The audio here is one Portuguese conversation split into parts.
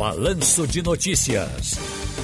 Balanço de Notícias.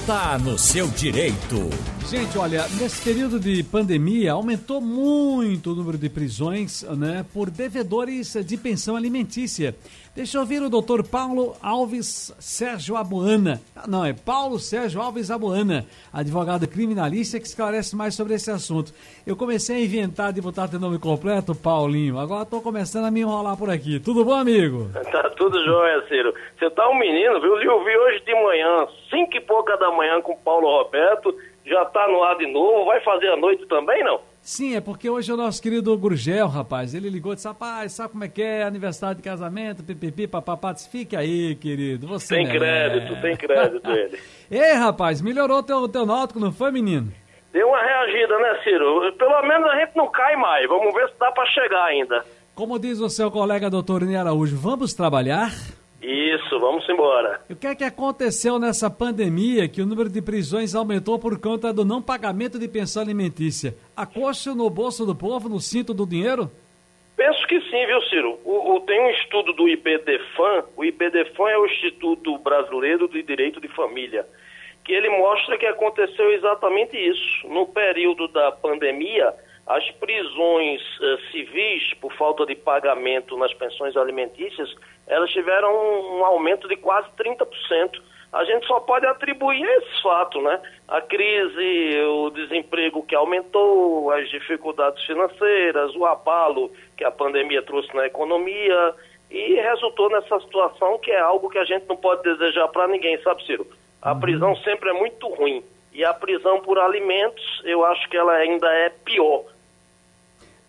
Tá no seu direito. Gente, olha, nesse período de pandemia aumentou muito o número de prisões né, por devedores de pensão alimentícia. Deixa eu ouvir o doutor Paulo Alves Sérgio Abuana. Ah, não, é Paulo Sérgio Alves Abuana, advogado criminalista que esclarece mais sobre esse assunto. Eu comecei a inventar de botar teu nome completo, Paulinho. Agora estou começando a me enrolar por aqui. Tudo bom, amigo? Tá tudo jóia, Ciro. Você tá um menino, viu? Eu vi hoje de manhã, cinco e pouca da manhã com Paulo Roberto. Já tá no ar de novo. Vai fazer a noite também, não? Sim, é porque hoje é o nosso querido Gurgel, rapaz. Ele ligou e disse: rapaz, sabe como é que é? Aniversário de casamento, pipipi, papapá. Fique aí, querido. Você tem crédito, tem crédito ele. Ei, rapaz, melhorou teu, teu náutico, não foi, menino? Deu uma reagida, né, Ciro? Pelo menos a gente não cai mais. Vamos ver se dá para chegar ainda. Como diz o seu colega doutor Ney Araújo, vamos trabalhar? Isso, vamos embora. E o que é que aconteceu nessa pandemia que o número de prisões aumentou por conta do não pagamento de pensão alimentícia? A coxa no bolso do povo, no cinto do dinheiro? Penso que sim, viu, Ciro? O, o, tem um estudo do IBDFAM, o IBDFAM é o Instituto Brasileiro de Direito de Família, que ele mostra que aconteceu exatamente isso. No período da pandemia, as prisões uh, civis, por falta de pagamento nas pensões alimentícias, elas tiveram um, um aumento de quase 30%. A gente só pode atribuir esse fato, né? A crise, o desemprego que aumentou, as dificuldades financeiras, o abalo que a pandemia trouxe na economia e resultou nessa situação que é algo que a gente não pode desejar para ninguém, sabe, Ciro? A uhum. prisão sempre é muito ruim. E a prisão por alimentos, eu acho que ela ainda é pior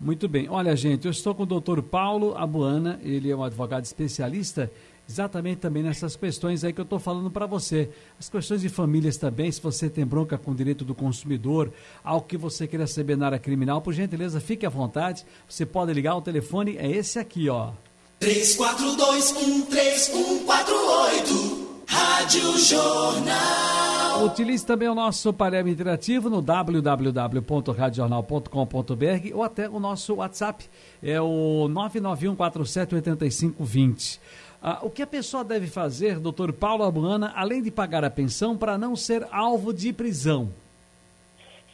muito bem. Olha, gente, eu estou com o doutor Paulo Abuana, ele é um advogado especialista exatamente também nessas questões aí que eu estou falando para você. As questões de famílias também, se você tem bronca com o direito do consumidor, algo que você queira saber na área criminal, por gentileza, fique à vontade. Você pode ligar, o telefone é esse aqui, ó. 34213148 Rádio Jornal. Utilize também o nosso painel interativo no www.radiojornal.com.br ou até o nosso WhatsApp, é o 991478520. Ah, o que a pessoa deve fazer, doutor Paulo Abuana, além de pagar a pensão, para não ser alvo de prisão?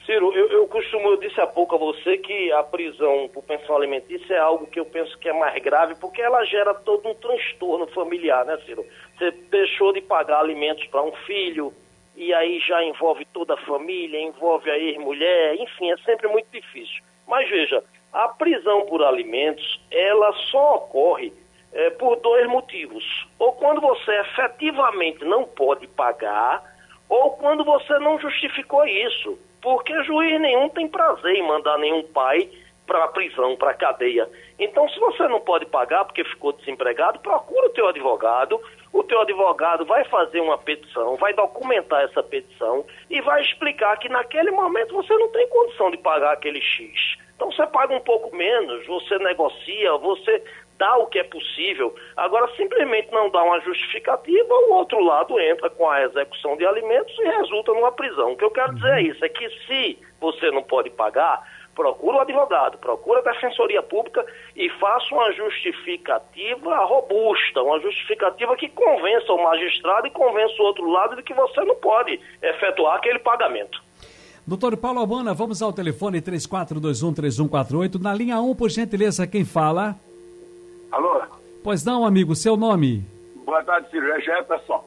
Ciro, eu, eu costumo, eu disse há pouco a você que a prisão por pensão alimentícia é algo que eu penso que é mais grave, porque ela gera todo um transtorno familiar, né, Ciro? Você deixou de pagar alimentos para um filho, e aí já envolve toda a família, envolve a ex-mulher, enfim, é sempre muito difícil. Mas veja, a prisão por alimentos, ela só ocorre é, por dois motivos. Ou quando você efetivamente não pode pagar, ou quando você não justificou isso. Porque juiz nenhum tem prazer em mandar nenhum pai para a prisão, para a cadeia. Então, se você não pode pagar porque ficou desempregado, procura o teu advogado. O teu advogado vai fazer uma petição, vai documentar essa petição e vai explicar que naquele momento você não tem condição de pagar aquele X. Então você paga um pouco menos, você negocia, você dá o que é possível. Agora, simplesmente não dá uma justificativa, o outro lado entra com a execução de alimentos e resulta numa prisão. O que eu quero dizer é isso, é que se você não pode pagar, procura o advogado, procura a defensoria pública e faça uma justificativa robusta, uma justificativa que convença o magistrado e convença o outro lado de que você não pode efetuar aquele pagamento. Doutor Paulo Albana, vamos ao telefone 34213148. Na linha 1, por gentileza, quem fala? Alô? Pois não, amigo, seu nome? Boa tarde, Ciro. É Jefferson.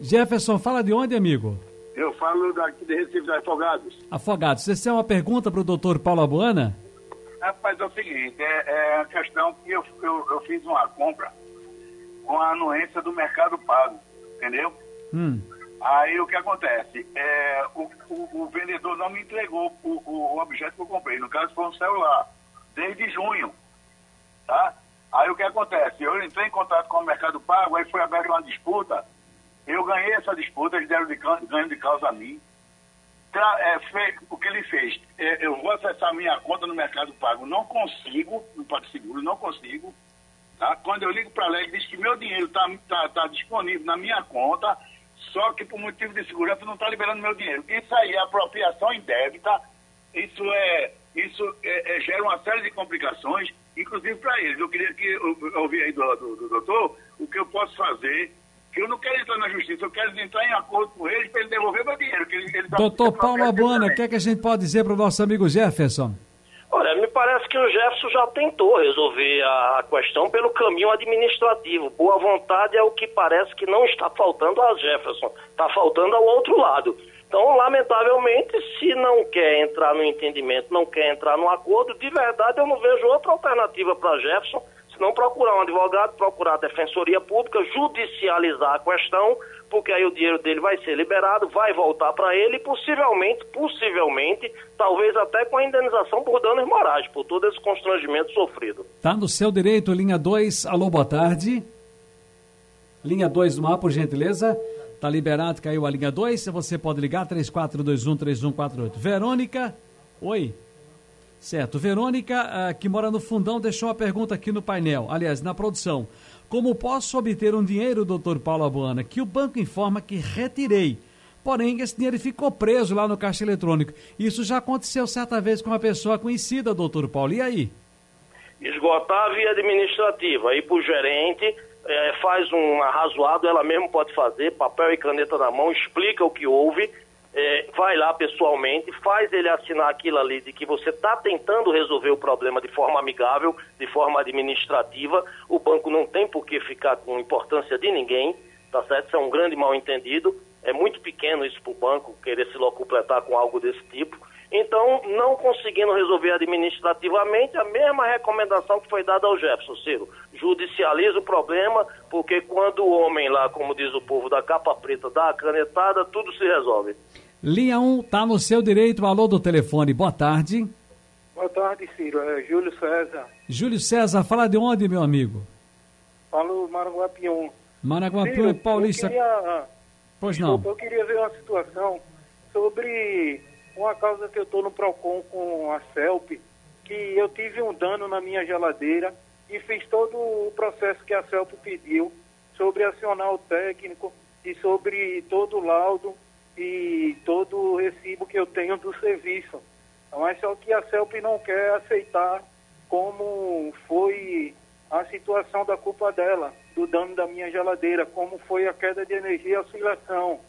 Jefferson, fala de onde, amigo? Eu falo daqui de Recife, de Afogados. Afogados. Você tem uma pergunta para o doutor Paulo Abuana? Rapaz, é o seguinte, é, é a questão que eu, eu, eu, fiz uma compra com a anuência do Mercado Pago, entendeu? Hum. Aí o que acontece? É, o, o, o vendedor não me entregou o, o, objeto que eu comprei, no caso foi um celular, desde junho, tá? Aí o que acontece? Eu entrei em contato com o Mercado Pago, aí foi aberta uma disputa, eu ganhei essa disputa, eles deram de ganho de causa a mim. Tra, é, fe, o que ele fez? É, eu vou acessar minha conta no Mercado Pago, não consigo, no PagSeguro, não consigo. Tá? Quando eu ligo para lá, ele diz que meu dinheiro está tá, tá disponível na minha conta, só que por motivo de segurança não está liberando meu dinheiro. Isso aí é apropriação indébita, isso é isso é, é, gera uma série de complicações, inclusive para eles. Eu queria que eu, eu ouvir aí do, do, do doutor o que eu posso fazer Que eu não quero entrar na justiça, eu quero entrar em acordo com eles para ele devolver meu dinheiro. Que ele, ele tá- Doutor tá Paulo Abuana, o que é que a gente pode dizer para o nosso amigo Jefferson? Olha, me parece que o Jefferson já tentou resolver a a questão pelo caminho administrativo. Boa vontade é o que parece que não está faltando a Jefferson, está faltando ao outro lado. Então, lamentavelmente, se não quer entrar no entendimento, não quer entrar no acordo, de verdade eu não vejo outra alternativa para Jefferson, senão procurar um advogado, procurar a defensoria pública, judicializar a questão, porque aí o dinheiro dele vai ser liberado, vai voltar para ele possivelmente, possivelmente, talvez até com a indenização por danos morais, por todo esse constrangimento sofrido. Tá no seu direito, linha 2. Alô, boa tarde. Linha 2 no ar, por gentileza. Tá liberado, caiu a linha 2. Você pode ligar 3421-3148. Verônica, oi. Certo. Verônica, ah, que mora no fundão, deixou uma pergunta aqui no painel. Aliás, na produção. Como posso obter um dinheiro, doutor Paulo Abuana, que o banco informa que retirei? Porém, esse dinheiro ficou preso lá no caixa eletrônico. Isso já aconteceu certa vez com uma pessoa conhecida, doutor Paulo. E aí? esgotar a via administrativa, ir para o gerente, eh, faz um arrazoado, ela mesmo pode fazer, papel e caneta na mão, explica o que houve, eh, vai lá pessoalmente, faz ele assinar aquilo ali de que você está tentando resolver o problema de forma amigável, de forma administrativa, o banco não tem por que ficar com importância de ninguém, tá certo? Isso é um grande mal entendido, é muito pequeno isso para o banco querer se locupletar com algo desse tipo. Então, não conseguindo resolver administrativamente, a mesma recomendação que foi dada ao Jefferson, Ciro. Judicializa o problema, porque quando o homem lá, como diz o povo, da capa preta, dá a canetada, tudo se resolve. Linha 1, tá no seu direito. Alô do telefone, boa tarde. Boa tarde, Ciro. É Júlio César. Júlio César, fala de onde, meu amigo? Falo Maranguapium. Maraguapiú Ciro, é paulista. Eu queria, Pois não. eu queria ver uma situação sobre uma causa que eu estou no PROCON com a CELP, que eu tive um dano na minha geladeira e fiz todo o processo que a CELP pediu sobre acionar o técnico e sobre todo o laudo e todo o recibo que eu tenho do serviço. Mas só que a CELP não quer aceitar como foi a situação da culpa dela, do dano da minha geladeira, como foi a queda de energia e a oscilação.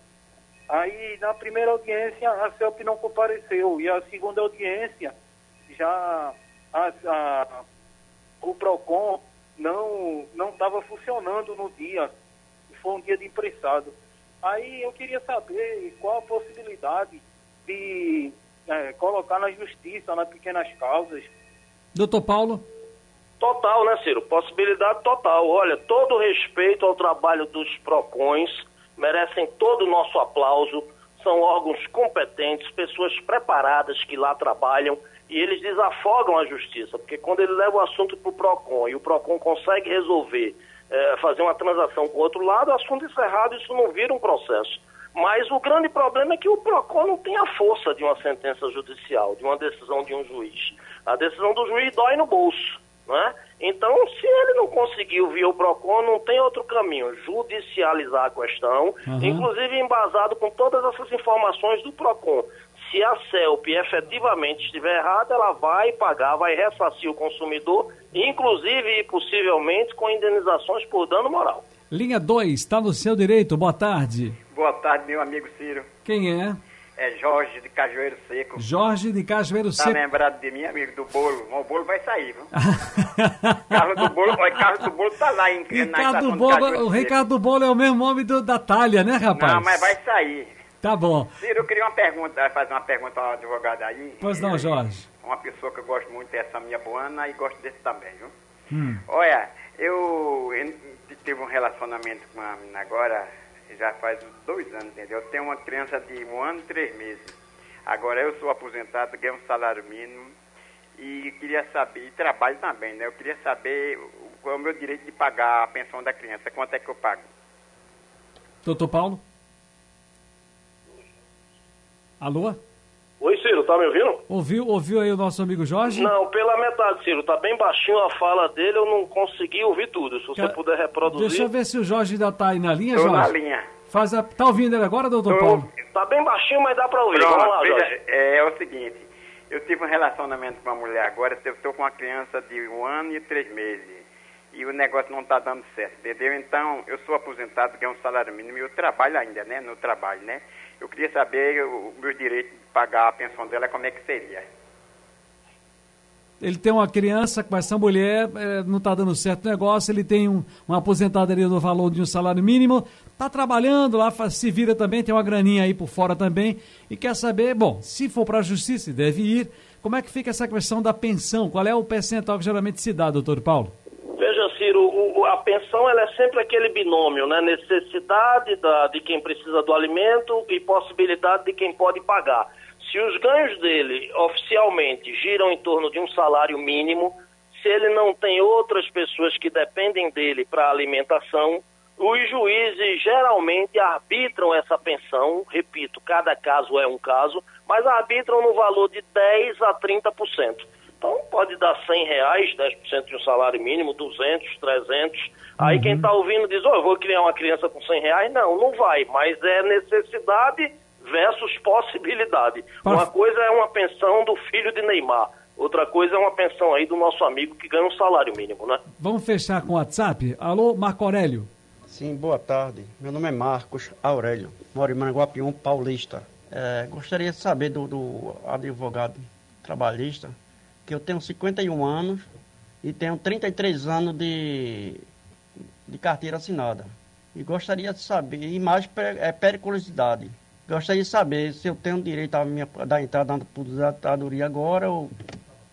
Aí, na primeira audiência, a CELP não compareceu. E a segunda audiência, já a- a- o PROCON não não estava funcionando no dia. Foi um dia de impressado. Aí eu queria saber qual a possibilidade de eh, colocar na justiça, nas pequenas causas, Doutor Paulo, Total, né, Ciro? Possibilidade total. Olha, todo respeito ao trabalho dos PROCONs, merecem todo o nosso aplauso, são órgãos competentes, pessoas preparadas que lá trabalham e eles desafogam a justiça, porque quando ele leva o assunto para o PROCON e o PROCON consegue resolver, eh, fazer uma transação com o outro lado, o assunto encerrado, isso não vira um processo. Mas o grande problema é que o PROCON não tem a força de uma sentença judicial, de uma decisão de um juiz. A decisão do juiz dói no bolso. Não é? Então, se ele não conseguiu via o PROCON, não tem outro caminho. Judicializar a questão, Uhum. inclusive embasado com todas essas informações do PROCON. Se a CELP efetivamente estiver errada, ela vai pagar, vai ressarcir o consumidor, inclusive e possivelmente com indenizações por dano moral. linha 2, está no seu direito. Boa tarde. Boa tarde, meu amigo Ciro. Quem é? É Jorge de Cajueiro Seco. Jorge de Cajueiro Tá Seco. lembrado de mim, amigo, do bolo? O bolo vai sair, viu? Carro do bolo, olha, carro do bolo tá lá em na Ricardo de Bolo, o Seco. Ricardo Bolo é o mesmo nome do- da talha, né, rapaz? Não, mas vai sair. Tá bom. Ciro, eu queria uma pergunta, fazer uma pergunta ao advogado aí. Pois não, Jorge. Uma pessoa que eu gosto muito é essa minha boana e gosto desse também, viu? Hum. Olha, eu, eu tive um relacionamento com uma menina agora, já faz uns dois anos, entendeu? Eu tenho uma criança de um ano e três meses. Agora eu sou aposentado, ganho um salário mínimo e queria saber, e trabalho também, né? Eu queria saber qual é o meu direito de pagar a pensão da criança, quanto é que eu pago? Doutor Paulo? Alô? Oi, Ciro, tá me ouvindo? Ouviu, ouviu aí o nosso amigo Jorge? Não, pela metade, Ciro. Tá bem baixinho a fala dele, eu não consegui ouvir tudo. Se você Quer- puder reproduzir. Deixa eu ver se o Jorge ainda tá aí na linha, na Jorge. linha. Faz a... Tá ouvindo ele agora, doutor Tô. Paulo? Tá bem baixinho, mas dá pra ouvir. Vamos lá, Pronto, Jorge. veja, é, é o seguinte, eu tive um relacionamento com uma mulher agora, eu estou com uma criança de um ano e três meses. e o negócio não está dando certo, entendeu? Então, eu sou aposentado, ganho um salário mínimo e eu trabalho ainda, né? No trabalho, né? Eu queria saber o, meu direito pagar a pensão dela, como é que seria. Ele tem uma criança com essa mulher, é, não está dando certo o negócio, ele tem um, uma aposentadoria no valor de um salário mínimo, está trabalhando lá, faz- se vira também, tem uma graninha aí por fora também, e quer saber, bom, se for para a justiça, deve ir, como é que fica essa questão da pensão? Qual é o percentual que geralmente se dá, doutor Paulo? Veja, Ciro, o- o- a pensão ela é sempre aquele binômio, né? Necessidade da, de quem precisa do alimento e possibilidade de quem pode pagar. Se os ganhos dele oficialmente giram em torno de um salário mínimo, se ele não tem outras pessoas que dependem dele para alimentação, os juízes geralmente arbitram essa pensão, repito, cada caso é um caso, mas arbitram no valor de 10 a 30%. Então pode dar 100 reais, 10% de um salário mínimo, 200, 300. Aí quem está ouvindo diz, oh, eu vou criar uma criança com 100 reais. Não, não vai, mas é necessidade versus possibilidade. Para- Uma coisa é uma pensão do filho de Neymar, outra coisa é uma pensão aí do nosso amigo que ganha um salário mínimo, né? Vamos fechar com o WhatsApp? Alô, Marco Aurélio. Sim, boa tarde. Meu nome é Marcos Aurélio, moro em Manguapium, Paulista. É, gostaria de saber do, do advogado trabalhista que eu tenho 51 anos e tenho 33 anos de, de carteira assinada. E gostaria de saber, e mais é periculosidade. Gostaria de saber se eu tenho direito à minha, da entrada na aposentadoria agora ou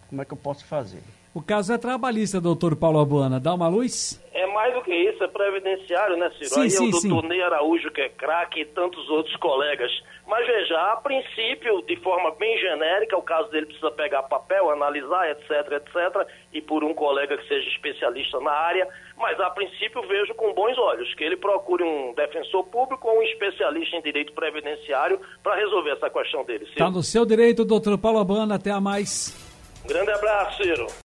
como é que eu posso fazer. O caso é trabalhista, doutor Paulo Abuana. Dá uma luz? Mais do que isso, é previdenciário, né, Ciro? Sim, Aí sim, é o sim. doutor Ney Araújo, que é craque, e tantos outros colegas. Mas veja, a princípio, de forma bem genérica, o caso dele precisa pegar papel, analisar, etc, etc, e por um colega que seja especialista na área. Mas a princípio vejo com bons olhos que ele procure um defensor público ou um especialista em direito previdenciário para resolver essa questão dele. Ciro. Está no seu direito, doutor Paulo Abuana. Até a mais. Um grande abraço, Ciro.